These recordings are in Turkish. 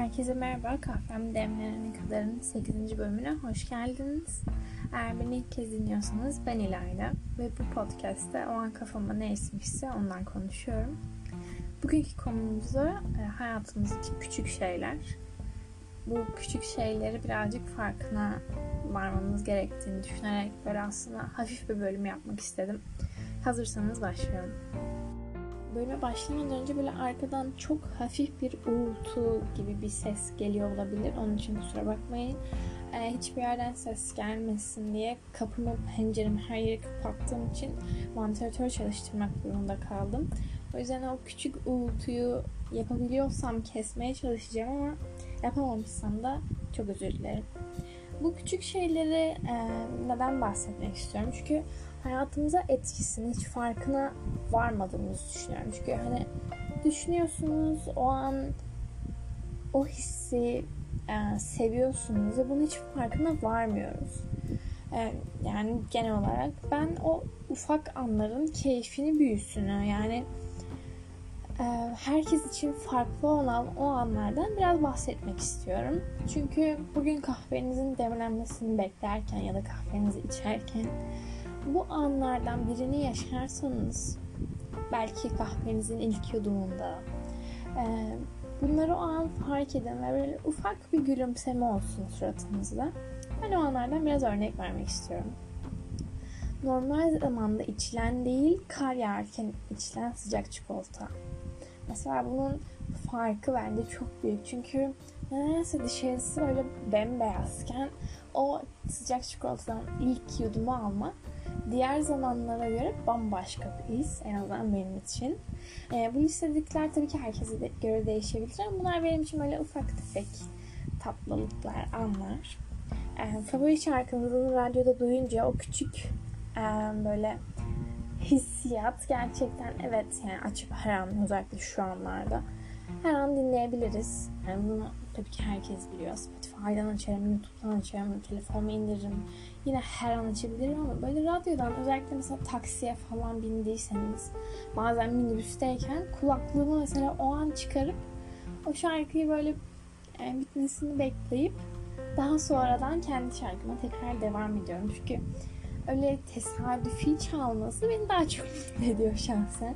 Herkese merhaba. Kahvem demlenene kadarın 8. bölümüne hoş geldiniz. Eğer beni ilk kez dinliyorsanız ben İlayda ve bu podcast'te o an kafama ne esmişse ondan konuşuyorum. Bugünkü konumuz da e, hayatımızdaki küçük şeyler. Bu küçük şeyleri birazcık farkına varmamız gerektiğini düşünerek böyle aslında hafif bir bölüm yapmak istedim. Hazırsanız başlayalım bölüme başlamadan önce böyle arkadan çok hafif bir uğultu gibi bir ses geliyor olabilir. Onun için kusura bakmayın. Ee, hiçbir yerden ses gelmesin diye kapımı, penceremi her yeri kapattığım için vantilatör çalıştırmak durumunda kaldım. O yüzden o küçük uğultuyu yapabiliyorsam kesmeye çalışacağım ama yapamamışsam da çok özür dilerim. Bu küçük şeyleri e, neden bahsetmek istiyorum? Çünkü hayatımıza etkisini hiç farkına varmadığımızı düşünüyorum. Çünkü hani düşünüyorsunuz o an o hissi e, seviyorsunuz ve bunun hiç farkına varmıyoruz. E, yani genel olarak ben o ufak anların keyfini, büyüsünü yani herkes için farklı olan o anlardan biraz bahsetmek istiyorum. Çünkü bugün kahvenizin demlenmesini beklerken ya da kahvenizi içerken bu anlardan birini yaşarsanız belki kahvenizin ilk yudumunda e, bunları o an fark edin ve böyle ufak bir gülümseme olsun suratınızda. Ben o anlardan biraz örnek vermek istiyorum. Normal zamanda içilen değil, kar yağarken içilen sıcak çikolata. Mesela bunun farkı bence çok büyük. Çünkü nedense dışarısı böyle bembeyazken o sıcak çikolatadan ilk yudumu almak diğer zamanlara göre bambaşka bir his en azından benim için. E, bu listedikler tabii ki herkese de göre değişebilir ama bunlar benim için böyle ufak tefek tatlılıklar, anlar. E, favori şarkımızı radyoda duyunca o küçük e, böyle hissiyat gerçekten evet yani açıp her an özellikle şu anlarda her an dinleyebiliriz. Yani bunu tabii ki herkes biliyor. Spotify'dan açarım, YouTube'dan açarım, telefonumu indiririm. Yine her an açabilirim ama böyle radyodan özellikle mesela taksiye falan bindiyseniz bazen minibüsteyken kulaklığımı mesela o an çıkarıp o şarkıyı böyle yani e, bitmesini bekleyip daha sonradan kendi şarkıma tekrar devam ediyorum. Çünkü öyle tesadüfi çalması beni daha çok mutlu ediyor şahsen.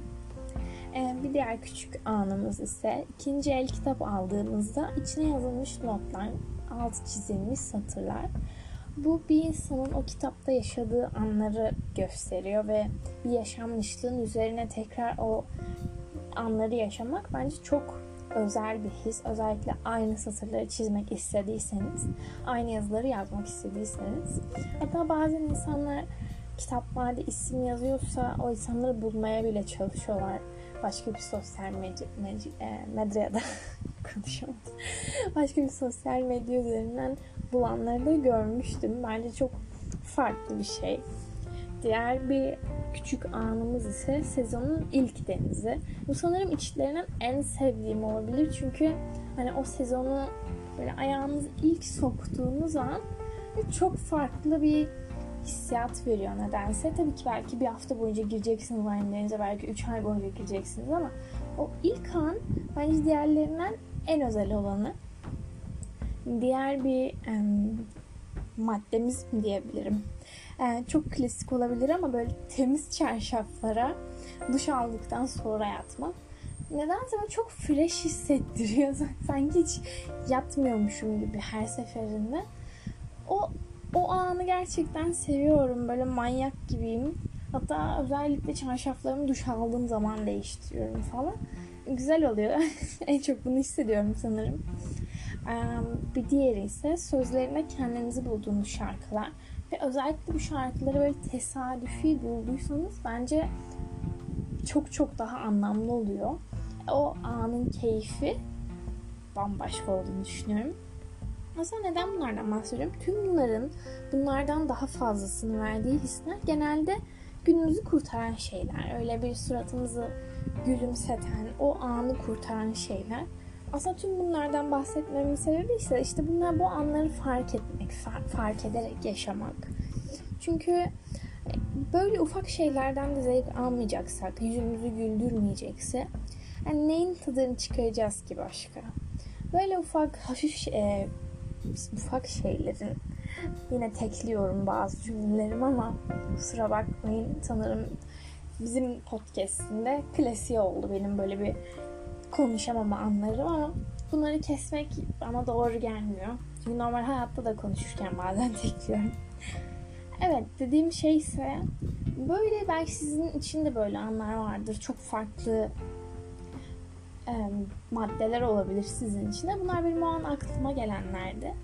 Ee, bir diğer küçük anımız ise ikinci el kitap aldığımızda içine yazılmış notlar, altı çizilmiş satırlar. Bu bir insanın o kitapta yaşadığı anları gösteriyor ve bir yaşanmışlığın üzerine tekrar o anları yaşamak bence çok özel bir his. Özellikle aynı satırları çizmek istediyseniz, aynı yazıları yazmak istediyseniz. Hatta bazen insanlar kitaplarda isim yazıyorsa o insanları bulmaya bile çalışıyorlar başka bir sosyal medya, medya, e, medyada konuşamadım. Başka bir sosyal medya üzerinden bulanları da görmüştüm. Bence çok farklı bir şey. Diğer bir küçük anımız ise sezonun ilk denizi. Bu sanırım içlerinden en sevdiğim olabilir. Çünkü hani o sezonu böyle ayağınızı ilk soktuğunuz an çok farklı bir hissiyat veriyor nedense. Tabii ki belki bir hafta boyunca gireceksiniz aynı denize, belki 3 ay boyunca gireceksiniz ama o ilk an bence diğerlerinden en özel olanı. Diğer bir e, maddemiz mi diyebilirim. E, çok klasik olabilir ama böyle temiz çarşaflara duş aldıktan sonra yatmak. Nedense böyle çok fresh hissettiriyor. Sanki hiç yatmıyormuşum gibi her seferinde. O o anı gerçekten seviyorum. Böyle manyak gibiyim. Hatta özellikle çarşaflarımı duş aldığım zaman değiştiriyorum falan. Güzel oluyor. en çok bunu hissediyorum sanırım. Bir diğeri ise sözlerine kendinizi bulduğunuz şarkılar. Ve özellikle bu şarkıları böyle tesadüfi bulduysanız bence çok çok daha anlamlı oluyor. O anın keyfi bambaşka olduğunu düşünüyorum. Aslında neden bunlardan bahsediyorum? Tüm bunların bunlardan daha fazlasını verdiği hisler genelde günümüzü kurtaran şeyler. Öyle bir suratımızı gülümseten, o anı kurtaran şeyler. Aslında tüm bunlardan bahsetmemin sebebi ise işte bunlar bu anları fark etmek, fark ederek yaşamak. Çünkü e, böyle ufak şeylerden de zevk almayacaksak, yüzümüzü güldürmeyecekse yani neyin tadını çıkaracağız ki başka? Böyle ufak hafif e, ufak şeylerin yine tekliyorum bazı cümlelerimi ama kusura bakmayın sanırım bizim podcastinde klasiği oldu benim böyle bir konuşamama anlarım ama bunları kesmek bana doğru gelmiyor. Çünkü normal hayatta da konuşurken bazen tekliyorum. evet dediğim şey ise böyle belki sizin için de böyle anlar vardır. Çok farklı e, maddeler olabilir sizin için de. Bunlar benim o an aklıma gelenlerdi.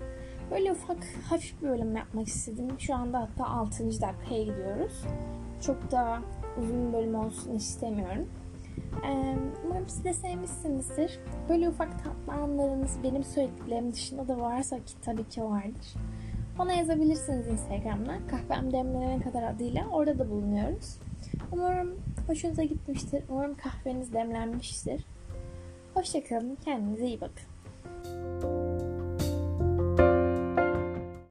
Böyle ufak hafif bir bölüm yapmak istedim. Şu anda hatta 6. dakikaya gidiyoruz. Çok da uzun bir bölüm olsun istemiyorum. Umarım siz de sevmişsinizdir. Böyle ufak tatlı anlarınız benim söylediklerim dışında da varsa ki tabii ki vardır. Bana yazabilirsiniz Instagram'dan. Kahvem demlenene kadar adıyla. Orada da bulunuyoruz. Umarım hoşunuza gitmiştir. Umarım kahveniz demlenmiştir. Hoşçakalın. Kendinize iyi bakın.